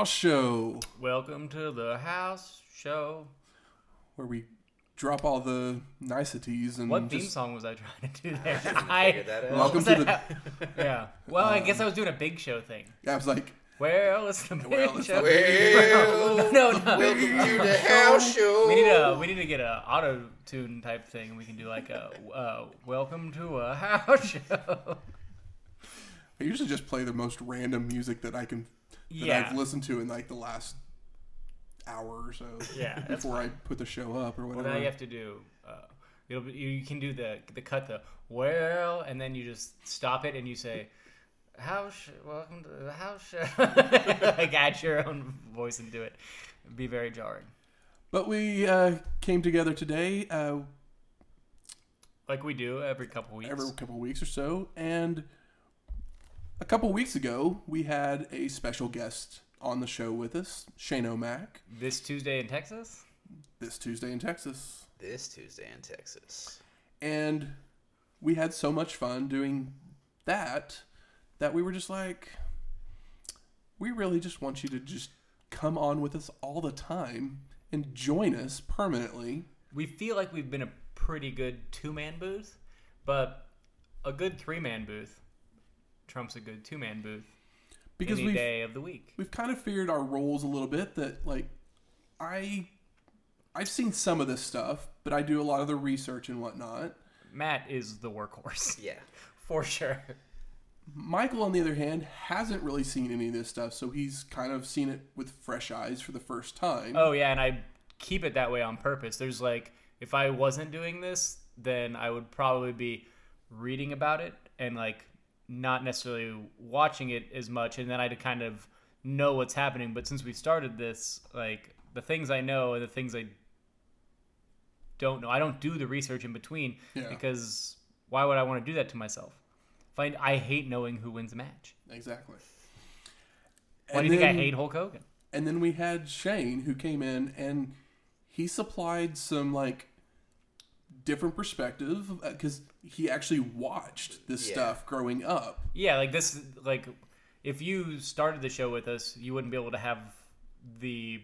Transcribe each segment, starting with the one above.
Welcome to a house show Welcome to the house show. where we drop all the niceties and What theme just song was I trying to do there? figured that welcome to the. yeah. Well, I guess I was doing a big show thing. Yeah, I was like, Well, it's the big Well, it's show. the Well, no, no. welcome to the house show. We need a we need to get a auto tune type thing. We can do like a uh, welcome to a house show. I usually just play the most random music that I can that Yeah. I've listened to in like the last hour or so. Yeah, before I put the show up or Well, whatever. now you have to do. Uh, it'll be, you can do the the cut the well, and then you just stop it and you say, How "House, welcome to the house show." like add your own voice into it. It'd be very jarring. But we uh, came together today, uh, Like we do every couple weeks. every couple weeks or so, and a couple weeks ago we had a special guest on the show with us, Shane O'Mac, this Tuesday in Texas. this Tuesday in Texas. This Tuesday in Texas. And we had so much fun doing that that we were just like, we really just want you to just come on with us all the time and join us permanently. We feel like we've been a pretty good two man booth, but a good three man booth trumps a good two man booth Because any we've, day of the week. we've kind of figured our roles a little bit that like I I've seen some of this stuff, but I do a lot of the research and whatnot. Matt is the workhorse Yeah. for sure. Michael, on the other hand, hasn't really seen any of this stuff, so he's kind of seen it with fresh eyes for the first time. Oh yeah, and I keep it that way on purpose. There's like if I wasn't doing this, then I would probably be reading about it and like not necessarily watching it as much and then I'd kind of know what's happening, but since we started this, like the things I know and the things I don't know, I don't do the research in between Yeah. because why would I want to do that to myself? Find I hate knowing who wins a match. Exactly. Why And do you think I hate Hulk Hogan? And then we had Shane who came in and he supplied some like different perspective because he actually watched this Yeah. stuff growing up. Yeah, like this, like if you started the show with us, you wouldn't be able to have the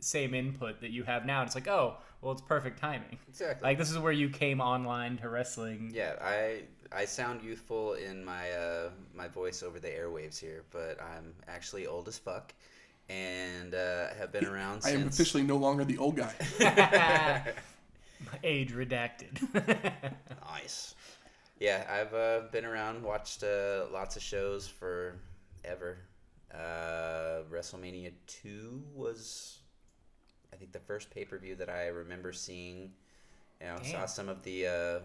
same input that you have now. And it's like, oh, well, it's perfect timing. Exactly. Like this is where you came online to wrestling. yeah, I I sound youthful in my uh, my voice over the airwaves here, but I'm actually old as fuck, and uh, have been around I since. am officially no longer the old guy. Age redacted. Nice. Yeah, I've uh, been around, watched uh, lots of shows for ever. Uh, WrestleMania 2 was, I think, the first pay per view that I remember seeing. You know, saw some of the uh,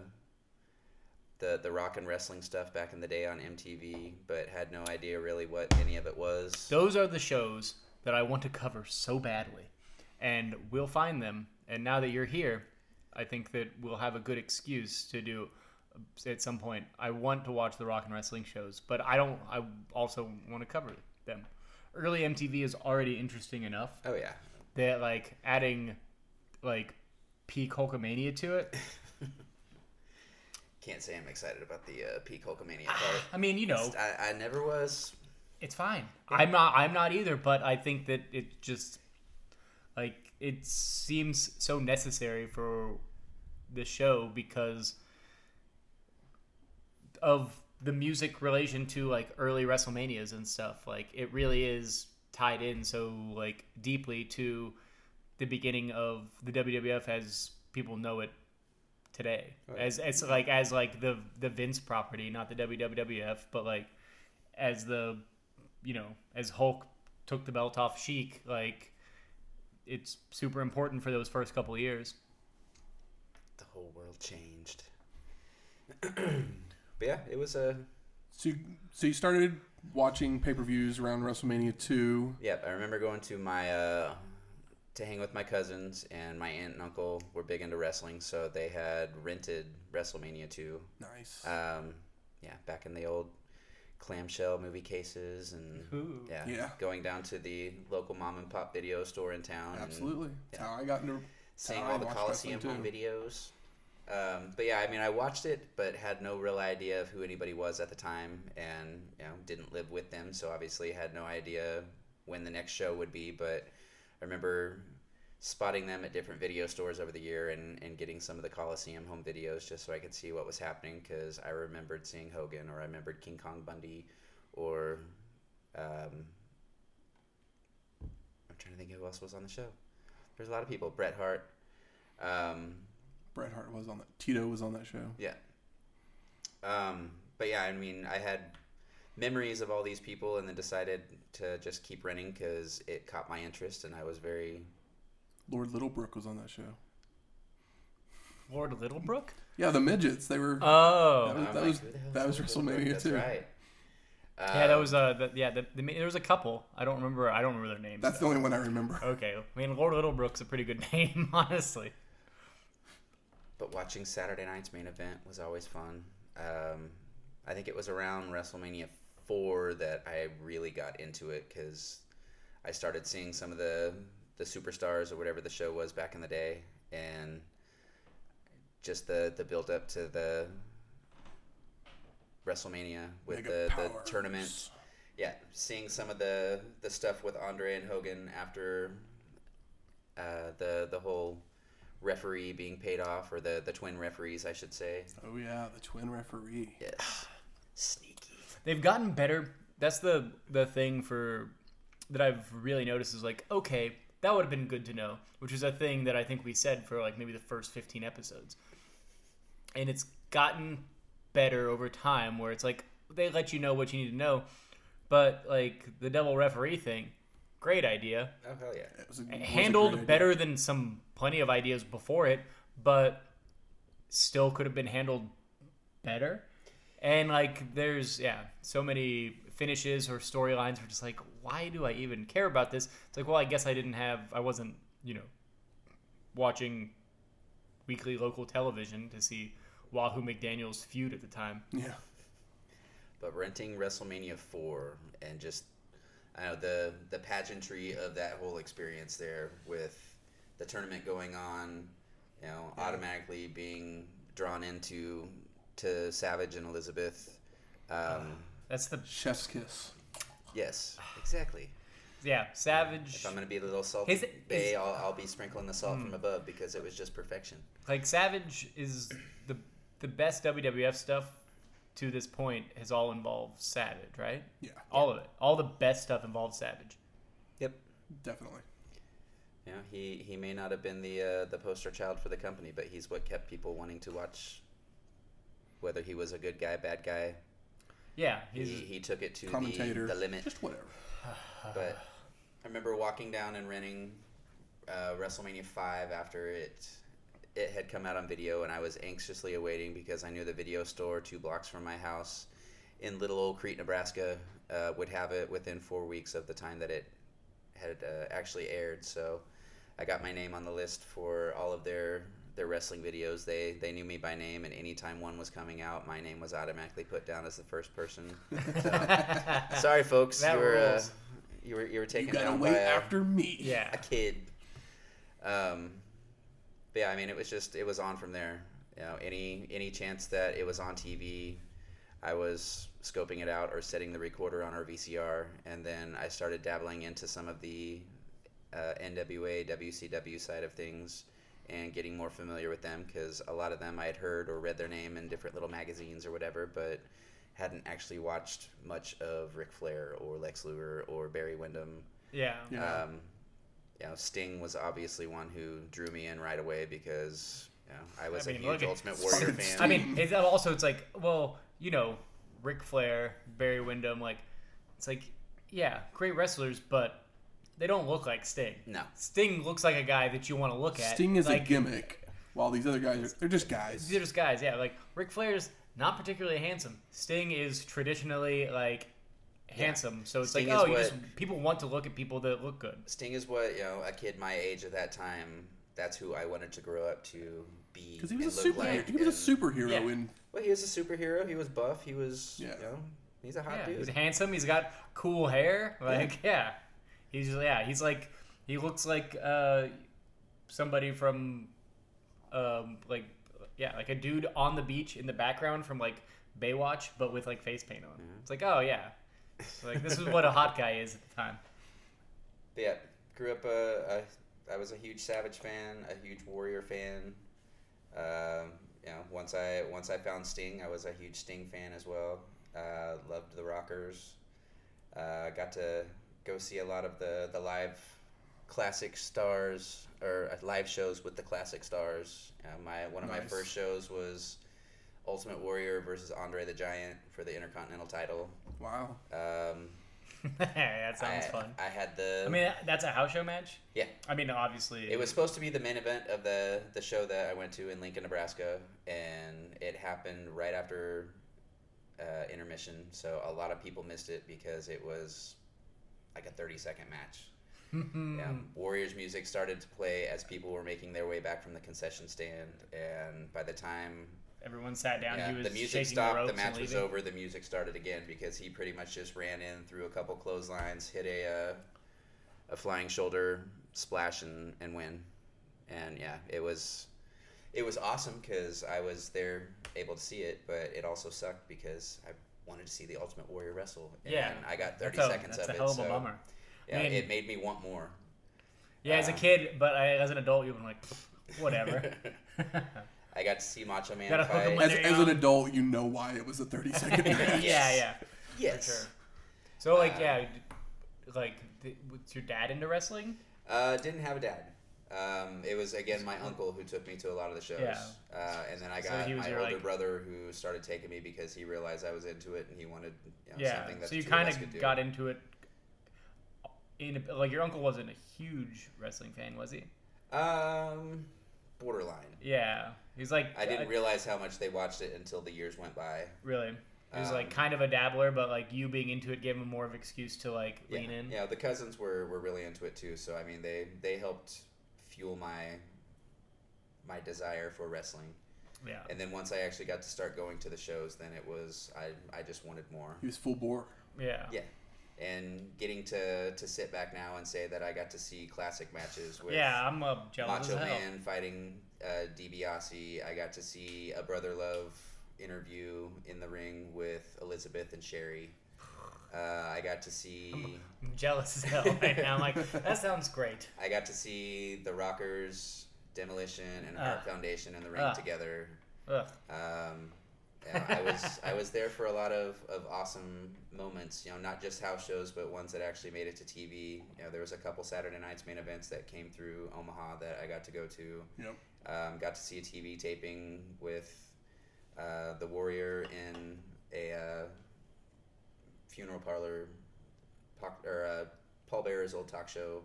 the the rock and wrestling stuff back in the day on MTV, but had no idea really what any of it was. Those are the shows that I want to cover so badly, and we'll find them. And now that you're here, I think that we'll have a good excuse to do at some point. I want to watch the rock and wrestling shows, but I don't. I also want to cover them. Early MTV is already interesting enough Oh yeah, that like adding like peak Hulkamania to it. can't say I'm excited about the uh, peak Hulkamania part. I mean, you know, I, I never was. it's fine. I'm not. I'm not either. But I think that it just like it seems so necessary for the show because of the music relation to like early WrestleManias and stuff. Like it really is tied in so like deeply to the beginning of the WWF as people know it today. As it's like as like the the Vince property, not the WWF, but like as the you know as Hulk took the belt off Sheik, like it's super important for those first couple of years. The whole world changed. but yeah, it was a. so, you, so you started watching pay per views around WrestleMania 2. Yep, I remember going to my uh, to hang with my cousins, and my aunt and uncle were big into wrestling, so they had rented WrestleMania two. Nice. Um, yeah, back in the old clamshell movie cases, and Ooh. yeah, Yeah. going down to the local mom and pop video store in town. and Absolutely. How I got into seeing how I all the Coliseum home videos. Um, but yeah, I mean, I watched it, but had no real idea of who anybody was at the time, and you know, didn't live with them, so obviously had no idea when the next show would be, but I remember spotting them at different video stores over the year and, and getting some of the Coliseum home videos just so I could see what was happening because I remembered seeing Hogan or I remembered King Kong Bundy or um, I'm trying to think who else was on the show. There's a lot of people. Bret Hart. Um, Bret Hart was on that. Tito was on that show. yeah. Um, but yeah, I mean, I had memories of all these people and then decided to just keep running because it caught my interest and I was very Lord Littlebrook was on that show. Lord Littlebrook. Yeah, the midgets. They were. Oh, That was- that like, was- who the hell's that was WrestleMania That's too. right. yeah, that Um, was uh, the, yeah, the, the, there was a couple. I don't remember. I don't remember their names. That's the only one I remember. Okay, I mean Lord Littlebrook's a pretty good name, honestly. But watching Saturday night's main event was always fun. Um, I think it was around WrestleMania four that I really got into it because I started seeing some of the the superstars or whatever the show was back in the day, and just the the build up to the WrestleMania with Mega the, the tournament. Yeah, seeing some of the the stuff with Andre and Hogan after uh, the the whole referee being paid off, or the the twin referees, I should say. Oh yeah, the twin referee. Yes, sneaky. They've gotten better. That's the the thing for that I've really noticed is like, okay, that would have been good to know, which is a thing that I think we said for like maybe the first 15 episodes. And it's gotten better over time where it's like they let you know what you need to know, but like the double referee thing, great idea. Oh hell yeah! It was a, it was a great handled idea. better than some plenty of ideas before it, but still could have been handled better. And like, there's yeah, so many finishes or storylines are just like, why do I even care about this? It's like, well, I guess I didn't have, I wasn't, you know, watching weekly local television to see Wahoo McDaniel's feud at the time. Yeah. But renting WrestleMania four and just I know the the pageantry of that whole experience there with the tournament going on, you know, automatically being drawn into to Savage and Elizabeth. Um, That's the Chef's kiss. Yes, exactly. yeah, Savage. If I'm gonna be a little salt His- bay, his- I'll, I'll be sprinkling the salt Hmm. from above because it was just perfection. like Savage is the the best WWF stuff to this point has all involved Savage, right? Yeah, All of it. All the best stuff involved Savage. Yep. definitely. You know, he, he may not have been the uh, the poster child for the company, but he's what kept people wanting to watch. Whether he was a good guy, bad guy, Yeah, he, he's he took it to the, Commentator. the limit. Just whatever. But I remember walking down and renting uh, WrestleMania five after it it had come out on video, and I was anxiously awaiting because I knew the video store two blocks from my house in little old Crete, Nebraska, uh, would have it within four weeks of the time that it had uh, actually aired. So I got my name on the list for all of their their wrestling videos. They they knew me by name, and anytime one was coming out, my name was automatically put down as the first person. So, sorry, folks, That you were uh, rules. you were you were taken gotta down wait by a, after me. yeah. a kid. Um, but yeah, I mean, it was just it was on from there. You know, any any chance that it was on TV, I was scoping it out or setting the recorder on our VCR, and then I started dabbling into some of the uh, NWA, WCW side of things, and getting more familiar with them because a lot of them I had heard or read their name in different little magazines or whatever, but hadn't actually watched much of Ric Flair or Lex Luger or Barry Windham. Yeah. Yeah. Um, you know, Sting was obviously one who drew me in right away because you know, I was I a mean, huge look at- Ultimate Warrior fucking fan. I mean, it's also it's like, well, you know, Ric Flair, Barry Windham, like, it's like, yeah, great wrestlers, but they don't look like Sting. no, Sting looks like a guy that you want to look at. Sting is like, a gimmick, while these other guys are they're just guys. They're just guys, yeah. Like Ric Flair's not particularly handsome. Sting is traditionally like handsome, so it's Sting like, is oh, you what- just people want to look at people that look good. Sting is what you know a kid my age at that time. That's who I wanted to grow up to be. Because he was a and look super. like, he was a superhero Yeah. in. Well, he was a superhero. He was buff. He was. Yeah. You know, he's a hot Yeah, dude. he's handsome. He's got cool hair. Like, yeah, he's yeah, he's like he looks like uh, somebody from um, like yeah, like a dude on the beach in the background from like Baywatch, but with like face paint on. It's like, oh yeah, like this is what a hot guy is at the time. But yeah, grew up a, a I was a huge Savage fan, a huge Warrior fan. Um, you know, once I once I found Sting, I was a huge Sting fan as well. Uh, loved the Rockers. Uh, got to go see a lot of the the live classic stars or uh, live shows with the classic stars. Uh, my one of my first shows was Ultimate Warrior versus Andre the Giant for the Intercontinental title. Wow. Um, that sounds I, fun. I had the I mean, that's a house show match. Yeah. I mean, obviously, It was supposed to be the main event of the the show that I went to in Lincoln, Nebraska, and it happened right after uh, intermission. So a lot of people missed it because it was like a thirty second match. Yeah, Warriors music started to play as people were making their way back from the concession stand, and by the time Everyone sat down. yeah, he was the music stopped, the, the, match was over, the music started again because he pretty much just ran in, threw a couple clotheslines, hit a uh, a flying shoulder splash, and, and win. And yeah, it was it was awesome because I was there able to see it, but it also sucked because I wanted to see the Ultimate Warrior wrestle. And Yeah, I got That's 30 a, seconds that's of a it. hell of a so, bummer. Yeah, I mean- it made me want more. Yeah, as a Um, kid, but I, as an adult, you've been like, whatever. I got to see Macho Man Gotta hook 'em fight. when As, as an adult, you know why it was a 30 second match. yeah, yeah. yes. sure. So, like, Uh, yeah, like, th- was your dad into wrestling? Uh, didn't have a dad. Um, it was again my uncle who took me to a lot of the shows. Yeah. Uh, and then I got was my older like- brother who started taking me because he realized I was into it and he wanted you know, yeah. something that So you kind of got into it. In like your uncle wasn't a huge wrestling fan, was he? Um, borderline. Yeah, he's like I didn't uh, realize how much they watched it until the years went by. really. He was Um, like kind of a dabbler, but like you being into it gave him more of an excuse to like Yeah, lean in. yeah. The cousins were, were really into it too. So I mean, they they helped fuel my my desire for wrestling. Yeah. And then once I actually got to start going to the shows, then it was I I just wanted more. He was full bore. Yeah. Yeah. And getting to, to sit back now and say that I got to see classic matches with Yeah, I'm uh, jealous Macho as hell. Man fighting uh, DiBiase. I got to see a Brother Love interview in the ring with Elizabeth and Sherry. Uh, I got to see I'm jealous as hell right now. I'm like, that sounds great. I got to see the Rockers, Demolition, and Hart Ugh. Foundation in the ring Ugh. together. Ugh. Um, yeah, I was I was there for a lot of, of awesome moments. You know, not just house shows, but ones that actually made it to TV. You know, there was a couple Saturday nights main events that came through Omaha that I got to go to. Yep. Um, got to see a TV taping with uh, the Warrior in a uh, funeral parlor, poc- or uh, Paul Bearer's old talk show.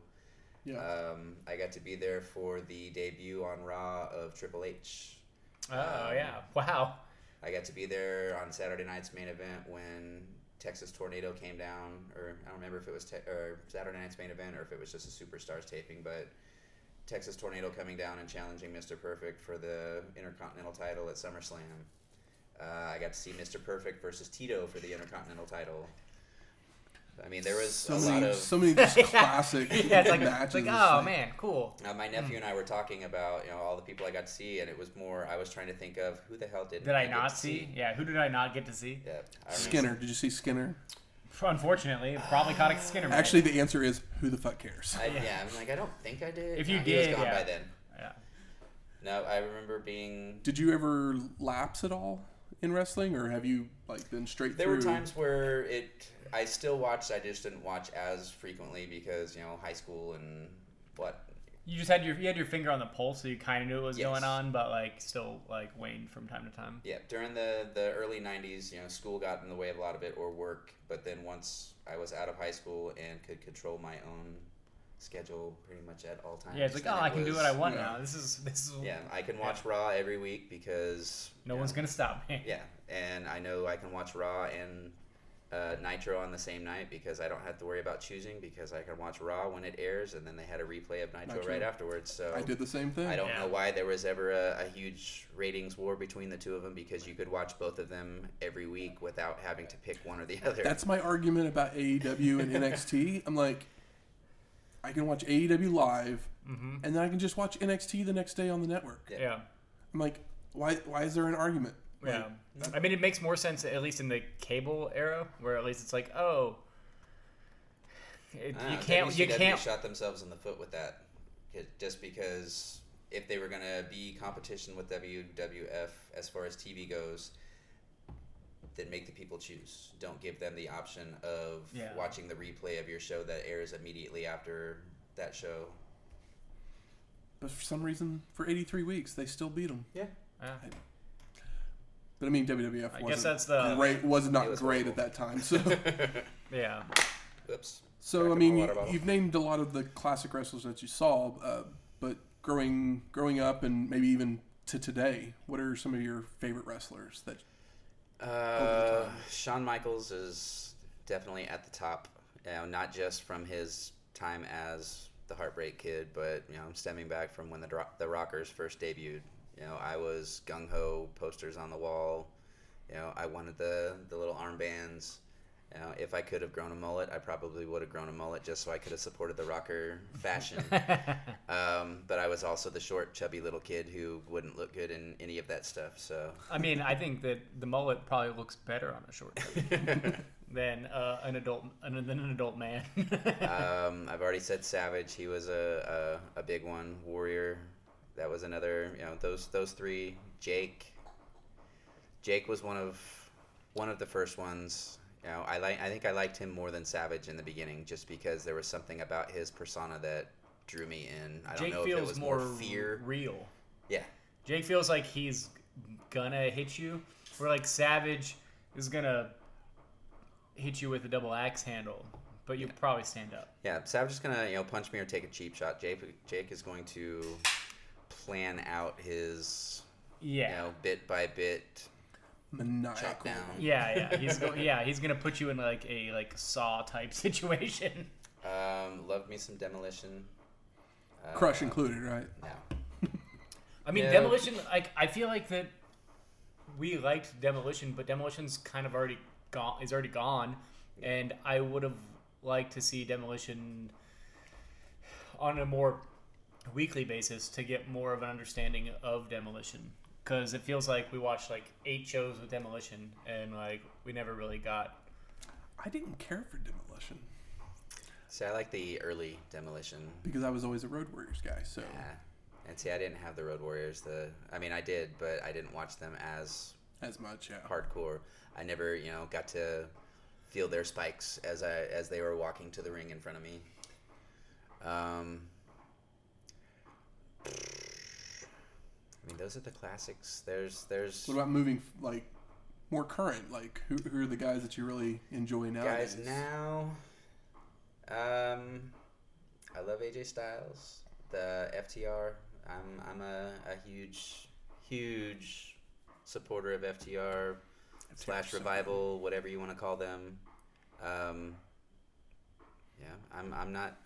Yeah. Um, I got to be there for the debut on Raw of Triple H. Oh Um, yeah. Wow. I got to be there on Saturday night's main event when Texas Tornado came down, or I don't remember if it was te- or Saturday night's main event or if it was just a Superstars taping, but Texas Tornado coming down and challenging Mr. Perfect for the Intercontinental title at SummerSlam. Uh, I got to see Mr. Perfect versus Tito for the Intercontinental title. I mean, there was so a many, lot of. so many just classic yeah, it's like, matches. it's like, oh like- man, cool. Uh, my nephew and I were talking about you know all the people I got to see, and it was more I was trying to think of who the hell did Did I get not to see? Yeah. Who did I not get to see? Yeah, Skinner. Did you see Skinner? Unfortunately, probably caught a Skinner. match. Actually, the answer is who the fuck cares? I, yeah, I'm like I don't think I did. If you No, he was did, gone yeah. by then. yeah. No, I remember being. Did you ever lapse at all in wrestling, or have you like been straight There through? were times where it. I still watched. I just didn't watch as frequently because you know high school and what. You just had your you had your finger on the pulse, so you kind of knew what was Yes. going on, but like still like waned from time to time. Yeah, during the the early '90s, you know, school got in the way of a lot of it or work. But then once I was out of high school and could control my own schedule pretty much at all times. Yeah, it's like, oh, it I can do what I want yeah. now. This is this is Yeah, I can watch Raw every week because no you one's gonna stop me. Yeah, and I know I can watch Raw and uh, Nitro on the same night because I don't have to worry about choosing because I can watch Raw when it airs and then they had a replay of Nitro, Nitro. right afterwards. So I did the same thing. I don't Yeah. know why there was ever a, a huge ratings war between the two of them because you could watch both of them every week without having to pick one or the other. That's my argument about AEW and NXT. I'm like, I can watch AEW live, Mm-hmm. and then I can just watch NXT the next day on the network. Yeah. Yeah. I'm like, why? Why is there an argument? Like, Yeah. I mean, it makes more sense, at least in the cable era, where at least it's like, oh, It, you know, can't. You WCW can't. shot themselves in the foot with that, just because if they were gonna be competition with WWF as far as TV goes, then make the people choose. Don't give them the option of Yeah. watching the replay of your show that airs immediately after that show. But for some reason, for 83 weeks, they still beat them. Yeah. But I mean, WWF I wasn't guess that's the- great. Was not It was great horrible. at that time. So, Yeah. Oops. so Crack I mean, you, you've named a lot of the classic wrestlers that you saw. Uh, but growing growing up, and maybe even to today, what are some of your favorite wrestlers that Uh. Shawn Michaels is definitely at the top. You know, not just from his time as the Heartbreak Kid, but you know, stemming back from when the the Rockers first debuted. You know, I was gung ho, posters on the wall. You know, I wanted the the little armbands. You if I could have grown a mullet, I probably would have grown a mullet just so I could have supported the rocker fashion. um, but I was also the short, chubby little kid who wouldn't look good in any of that stuff. So. I mean, I think that the mullet probably looks better on a short than uh, an adult than an adult man. um, I've already said Savage. He was a, a, a big one. Warrior. That was another. You know those those three. Jake. Jake was one of one of the first ones. You know, I like. I think I liked him more than Savage in the beginning, just because there was something about his persona that drew me in. I don't Jake know if it was more more fear. real. Yeah, Jake feels like he's gonna hit you. Where like Savage is gonna hit you with a double axe handle, but you'll probably stand up. yeah. Savage is gonna you know punch me or take a cheap shot. Jake Jake is going to plan out his Yeah. you know bit by bit maniacal? down. Yeah, yeah, he's go- yeah, he's gonna put you in like a like saw type situation. Um, loved me some demolition. Uh, Crush included, right? No. I mean, Yeah. demolition. Like, I feel like that we liked demolition, but demolition's kind of already gone. Is already gone, and I would have liked to see demolition on a more weekly basis to get more of an understanding of demolition. Because it feels like we watched like eight shows with demolition, and like we never really got. I didn't care for demolition See, I like the early demolition. because I was always a Road Warriors guy. So Yeah. And see, I didn't have the Road Warriors. The I mean, I did, but I didn't watch them as as much, yeah. hardcore. I never, you know, got to feel their spikes as I as they were walking to the ring in front of me. Um, I mean, those are the classics. There's there's What about moving like more current? Like who, who are the guys that you really enjoy now? guys now. Um, I love AJ Styles, the FTR. I'm I'm a, a huge huge supporter of FTR slash so revival, whatever you want to call them. Um, yeah, I'm I'm not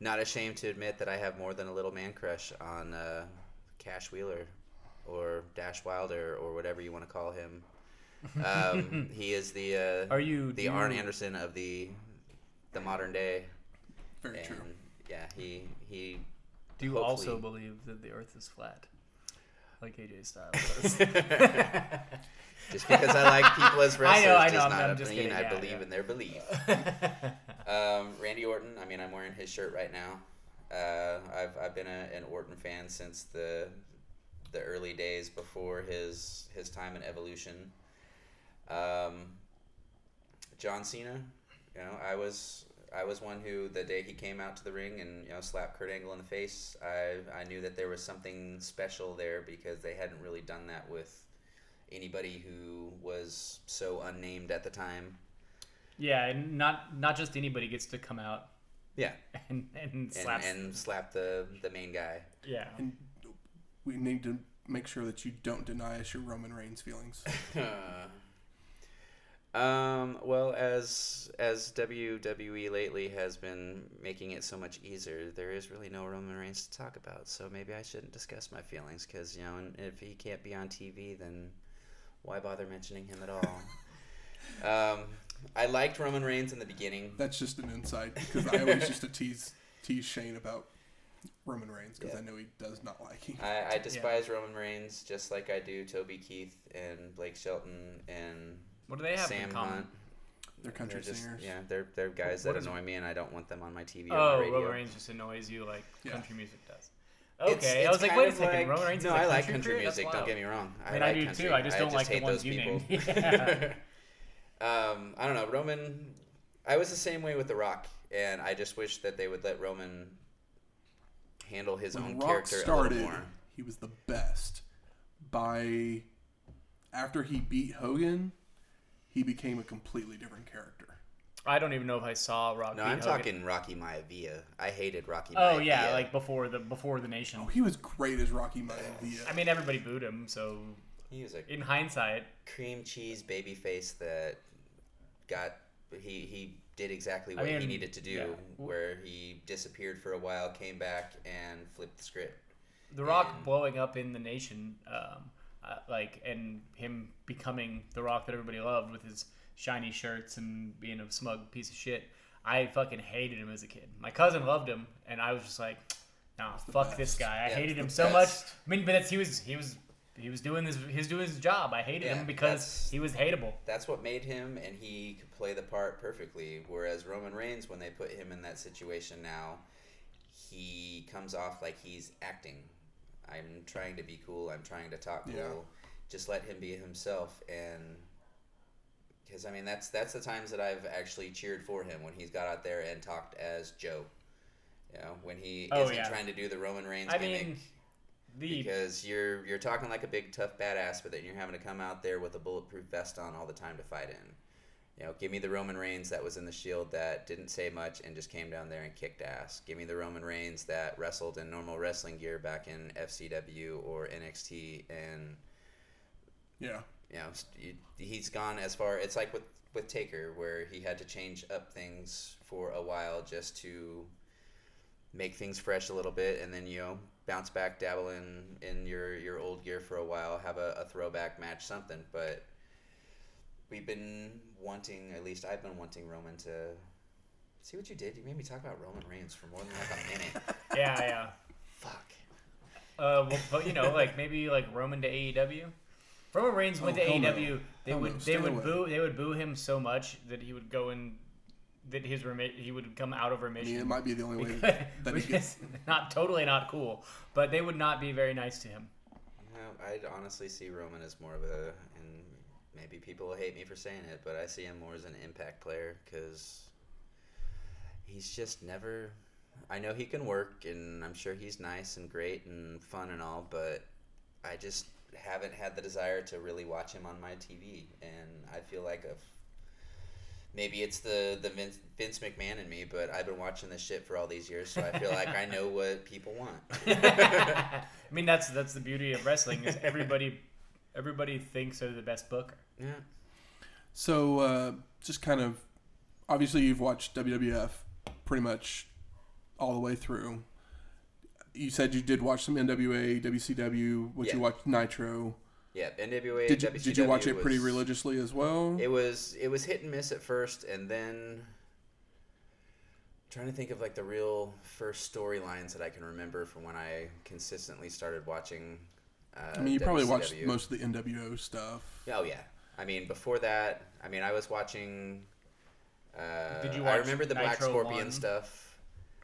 not ashamed to admit that I have more than a little man crush on uh, Cash Wheeler or Dash Wilder or whatever you want to call him. Um, he is the uh, Are you the do Arn Anderson of the the modern day. Very and true. yeah, he he. Do you hopefully- also believe that the Earth is flat, like AJ Styles does? Just because I like people as I wrestlers know, I know, does I'm- not I'm mean kidding, I yeah, believe yeah. in their belief. um, Randy Orton. I mean, I'm wearing his shirt right now. Uh, I've I've been a, an Orton fan since the the early days before his his time in Evolution. Um, John Cena. You know, I was I was one who the day he came out to the ring and you know slapped Kurt Angle in the face. I I knew that there was something special there because they hadn't really done that with anybody who was so unnamed at the time. yeah, and not not just anybody gets to come out Yeah, and and and, slap. and slap the the main guy. yeah, And we need to make sure that you don't deny us your Roman Reigns feelings. um, well, as as WWE lately has been making it so much easier, there is really no Roman Reigns to talk about. So maybe I shouldn't discuss my feelings because you know, if he can't be on TV, then why bother mentioning him at all? um, I liked Roman Reigns in the beginning. That's just an insight because I always used to tease tease Shane about Roman Reigns because Yeah. I know he does not like him. I, I despise Roman Reigns just like I do Toby Keith and Blake Shelton and what do they have Sam in common? Hunt. They're country just, singers. Yeah, they're they're guys What that is- annoy me, and I don't want them on my TV or Oh, my radio. Roman Reigns just annoys you like Yeah. country music does. It's- Okay, I was like, wait a second, like- Roman Reigns No, is a I like country country music. Don't get me wrong. I, I mean, I do country. too, I just don't like the hate ones those you people. named. Yeah. um, I don't know. Roman. I was the same way with The Rock, and I just wish that they would let Roman handle his when own Rock character a little more. he was the best. By after he beat Hogan, he became a completely different character. I don't even know if I saw Rocky. No, I'm Hogan. talking Rocky Maivia. I hated Rocky. Oh Maivia. yeah, like before the before the nation. Oh, he was great as Rocky Maivia. I mean, everybody booed him, so he was a in hindsight, cream cheese baby face that got he he did exactly I what he needed to do yeah. where he disappeared for a while came back and flipped the script The Rock And- blowing up in the nation, um, uh, like, and him becoming the Rock that everybody loved with his shiny shirts and being a smug piece of shit. I fucking hated him as a kid. My cousin loved him, and I was just like, nah, fuck this guy. I Yeah, hated him so much. I mean, but he was he was he was doing his he was doing his job. I hated Yeah, him because he was hateable. that's what made him and he could play the part perfectly whereas roman reigns when they put him in that situation now he comes off like he's acting i'm trying to be cool i'm trying to talk cool Yeah. just let him be himself and because i mean that's that's the times that i've actually cheered for him when he's got out there and talked as joe you know when he Oh, isn't yeah. trying to do the roman reigns I gimmick mean, the because you're you're talking like a big tough badass, but then you're having to come out there with a bulletproof vest on all the time to fight in. You know, give me the Roman Reigns that was in the Shield that didn't say much and just came down there and kicked ass. Give me the Roman Reigns that wrestled in normal wrestling gear back in FCW or NXT, and yeah, you know he's gone as far. It's like with with Taker, where he had to change up things for a while just to make things fresh a little bit, and then you know bounce back, dabble in in your your old gear for a while, have a, a throwback match, something. But we've been wanting, at least I've been wanting Roman to see what you did. You made me talk about Roman Reigns for more than like a minute. yeah yeah. Fuck. Uh, well, but you know, like maybe like Roman to AEW. Roman Reigns went Oh, to hell no. AEW. They Hell would they would away. boo they would boo him so much that he would go in that his remit he would come out of I mean, it might be the only way Because- that he gets. not totally not cool, but they would not be very nice to him. No, I'd honestly see Roman as more of a, and maybe people will hate me for saying it, but I see him more as an impact player because he's just never. I know he can work, and I'm sure he's nice and great and fun and all, but I just haven't had the desire to really watch him on my TV, and I feel like if maybe it's the the Vince, Vince McMahon in me, but I've been watching this shit for all these years, so I feel like I know what people want. I mean, that's that's the beauty of wrestling is everybody everybody thinks they're the best booker. yeah. So, uh, just kind of, obviously, you've watched WWF pretty much all the way through. You said you did watch some NWA, WCW. What Yeah. you watched Nitro. Yeah, NWA. Did you, did you watch WCW it pretty religiously as well? It was it was hit and miss at first, and then trying to think of like the real first storylines that I can remember from when I consistently started watching. Uh, I mean, you probably watched most of the NWO stuff. Oh yeah, I mean before that, I mean I was watching. Uh, Did you I remember the Black Scorpion 1? stuff.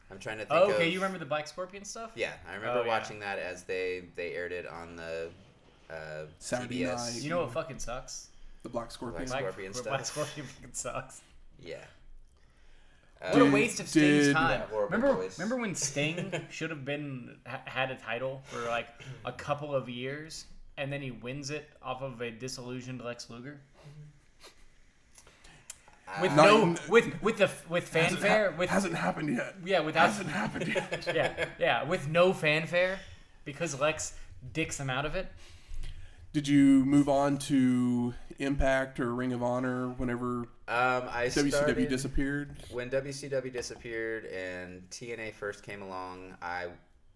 I'm trying to think. Oh, okay, of- you remember the Black Scorpion stuff? Yeah, I remember Oh, yeah. watching that as they they aired it on the uh, Saturday CBS. night. You know what fucking sucks? The Black Scorpion. Black Black, Scorpion Black stuff. Scorpion fucking sucks. Yeah. What Uh, a waste of Sting's did- time. Yeah, horrible remember, voice. remember when Sting should have been ha- had a title for like a couple of years, and then he wins it off of a disillusioned Lex Luger with Not- no with with the with Hasn't, fanfare ha- with hasn't happened yet. yeah without Hasn't happened yet. yeah yeah with no fanfare because Lex dicks him out of it. Did you move on to Impact or Ring of Honor whenever Um, I WCW disappeared? when WCW disappeared and TNA first came along. I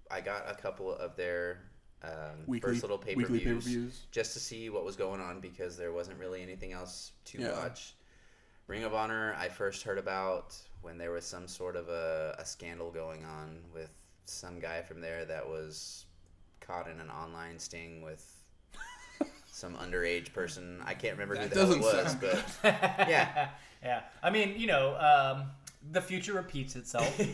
I got a couple of their um, Weekly, first little pay per weekly pay per views views. just to see what was going on because there wasn't really anything else to Yeah. watch. Ring of Honor, I first heard about when there was some sort of a, a scandal going on with some guy from there that was caught in an online sting with some underage person. I can't remember who That the hell it doesn't was, sound but yeah, yeah. I mean, you know, um, the future repeats itself.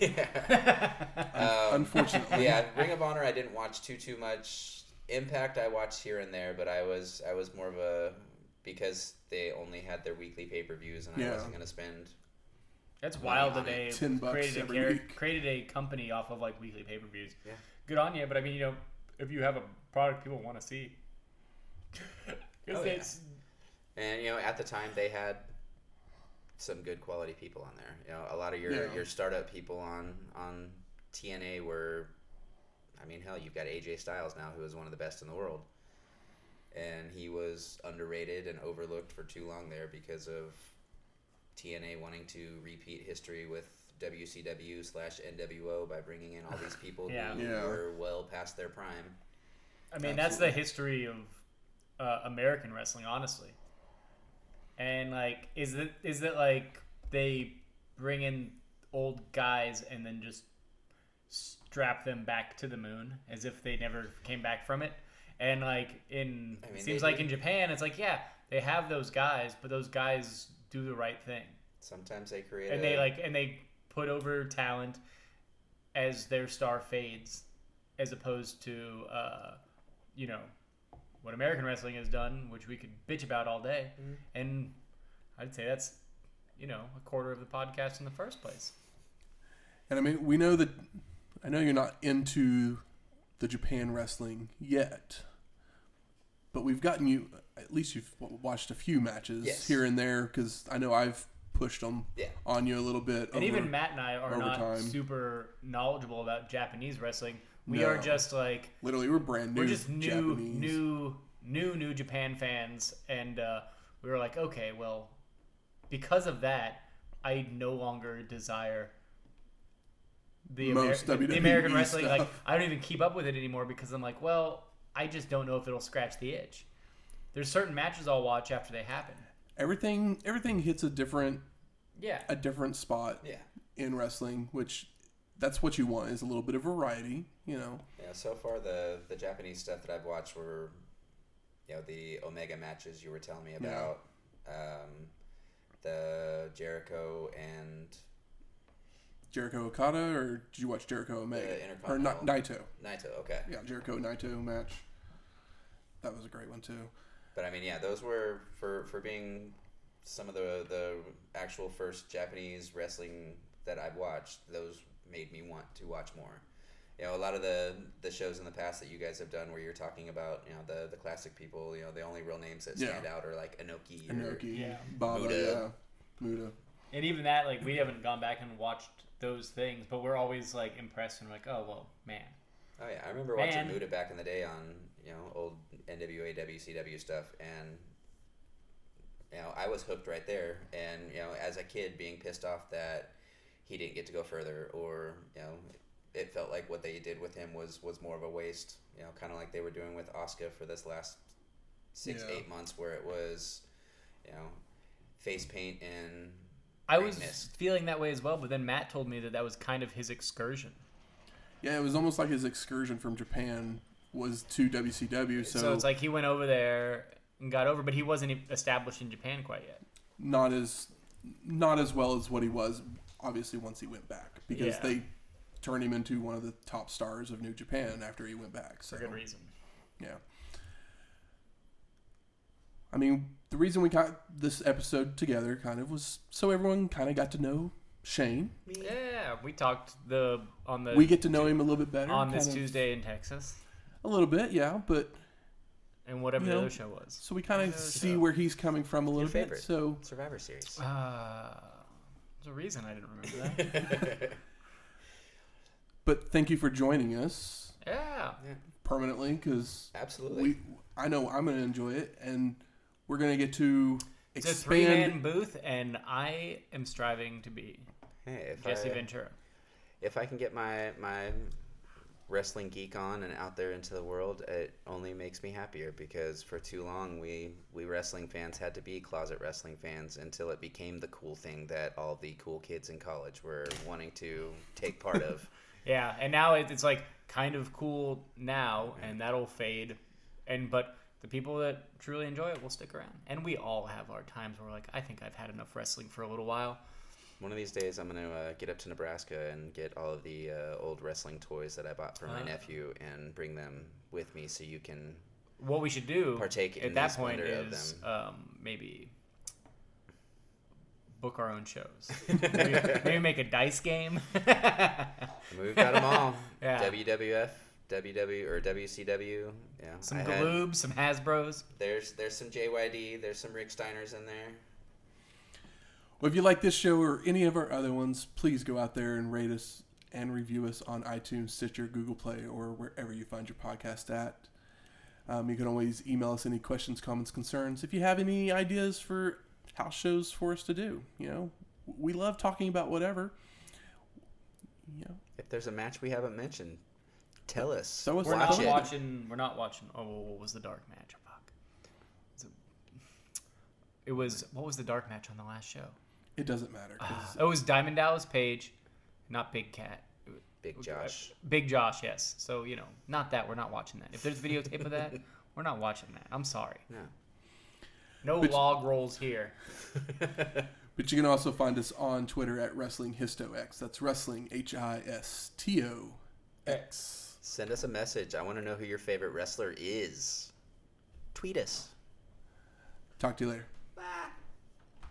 Um, Unfortunately. yeah, Ring of Honor I didn't watch too too much. Impact I watched here and there, but I was I was more of a because they only had their weekly pay per views and I wasn't gonna spend. That's wild that they it. 10 bucks created a every char- week. created a company off of like weekly pay per views. Yeah. Good on you, but I mean, you know, if you have a product people want to see, 'Cause Oh, yeah. And you know, at the time they had some good quality people on there. You know, a lot of your Yeah. your startup people on on TNA were, I mean, hell, you've got AJ Styles now, who is one of the best in the world, and he was underrated and overlooked for too long there because of TNA wanting to repeat history with WCW slash NWO by bringing in all these people Yeah. who Yeah. were well past their prime. I mean, that's the history of uh, American wrestling, honestly. And like, is it is it like they bring in old guys and then just strap them back to the moon as if they never came back from it? And like in I mean, seems like do. in Japan, it's like yeah, they have those guys, but those guys do the right thing, Sometimes they create and a, they like and they put over talent as their star fades, as opposed to uh, you know what American wrestling has done, which we could bitch about all day, Mm-hmm. and I'd say that's you know a quarter of the podcast in the first place. And I mean, we know that. I know you're not into the Japan wrestling yet, but we've gotten you. At least you've watched a few matches Yes. here and there because I know I've pushed them Yeah. on you a little bit. And over- even Matt and I are not overtime. super knowledgeable about Japanese wrestling. We No. are just like literally, we're brand new. we're just new, Japanese. new, new, new Japan fans, and uh, we were like, okay, well, because of that, I no longer desire the, Most the, the WWE American wrestling. Like. I don't even keep up with it anymore because I'm like, well, I just don't know if it'll scratch the itch. There's certain matches I'll watch after they happen. Everything, everything hits a different, Yeah, a different spot yeah. in wrestling, which that's what you want is a little bit of variety. You know, Yeah, so far the the Japanese stuff that I've watched were, you know, the Omega matches you were telling me Yeah. about, um, the Jericho and Jericho Okada, or did you watch Jericho Omega or not Naito? Naito. Okay, Yeah, Jericho Naito match. That was a great one too. but I mean, yeah, those were for for being some of the the actual first Japanese wrestling that I've watched. Those made me want to watch more. You know, a lot of the the shows in the past that you guys have done, where you're talking about, you know, the the classic people. You know, the only real names that Yeah. stand out are like Anoki, Or, Inoki, Yeah. Baba, Muta. yeah, Muta. and even that, like, we haven't gone back and watched those things, but we're always like impressed and like, oh well, man. Oh yeah, I remember watching Man. Muta back in the day on you know old NWA WCW stuff, and you know I was hooked right there. And you know, as a kid, being pissed off that he didn't get to go further, or you know, it felt like what they did with him was was more of a waste. You know, kind of like they were doing with Oscar for this last six Yeah. eight months, where it was you know face paint and I was miss. feeling that way as well, but then Matt told me that that was kind of his excursion. Yeah, it was almost like his excursion from Japan was to WCW. So, So, it's like he went over there and got over, but he wasn't e- established in Japan quite yet. not as not as well as what he was. Obviously, once he went back because Yeah. they turned him into one of the top stars of New Japan after he went back. So For good reason. Yeah. I mean, the reason we got this episode together kind of was so everyone kind of got to know Shane. Yeah, we talked the on the We get to know him a little bit better. on this of- Tuesday in Texas A little bit, yeah. But and whatever You the other show was. so we kind of see so- where he's coming from a little bit. So Survivor Series. Uh, there's a reason I didn't remember that. but thank you for joining us yeah. permanently because Absolutely. we I know I'm going to enjoy it and we're going to get to expand. It's a three-man booth, and I am striving to be hey, if Jesse I, Ventura. if I can get my my wrestling geek on and out there into the world, it only makes me happier because for too long we we wrestling fans had to be closet wrestling fans until it became the cool thing that all the cool kids in college were wanting to take part of. Yeah, and now it's like kind of cool now, and that'll fade. And but the people that truly enjoy it will stick around. And we all have our times where we're like, I think I've had enough wrestling for a little while. One of these days, I'm gonna uh, get up to Nebraska and get all of the uh, old wrestling toys that I bought for my Ah. nephew and bring them with me, so you can. What we should do Partake at in that point is them. um, maybe book our own shows. maybe, maybe make a dice game. We've got them all. Yeah. WWF, WW or WCW. Yeah. some Galoob, some Hasbro's. there's there's some JYD. There's some Rick Steiners in there. Well, if you like this show or any of our other ones, please go out there and rate us and review us on iTunes, Stitcher, Google Play, or wherever you find your podcast at. Um, you can always email us any questions, comments, concerns. If you have any ideas for house shows for us to do, you know, we love talking about whatever. You know, If there's a match we haven't mentioned, tell us. Throw us We're a not it. watching. We're not watching. Oh, what was the dark match? Fuck. It was what was the dark match on the last show? It doesn't matter. Ah, 'cause It was Diamond Dallas Page, not Big Cat. Big Josh. Big Josh, yes. So you know, not that we're not watching that. If there's videotape of that, we're not watching that. I'm sorry. No. No But- log rolls here. But you can also find us on Twitter at Wrestling HistoX. That's Wrestling H I S T O X. Send us a message. I want to know who your favorite wrestler is. Tweet us. Talk to you later.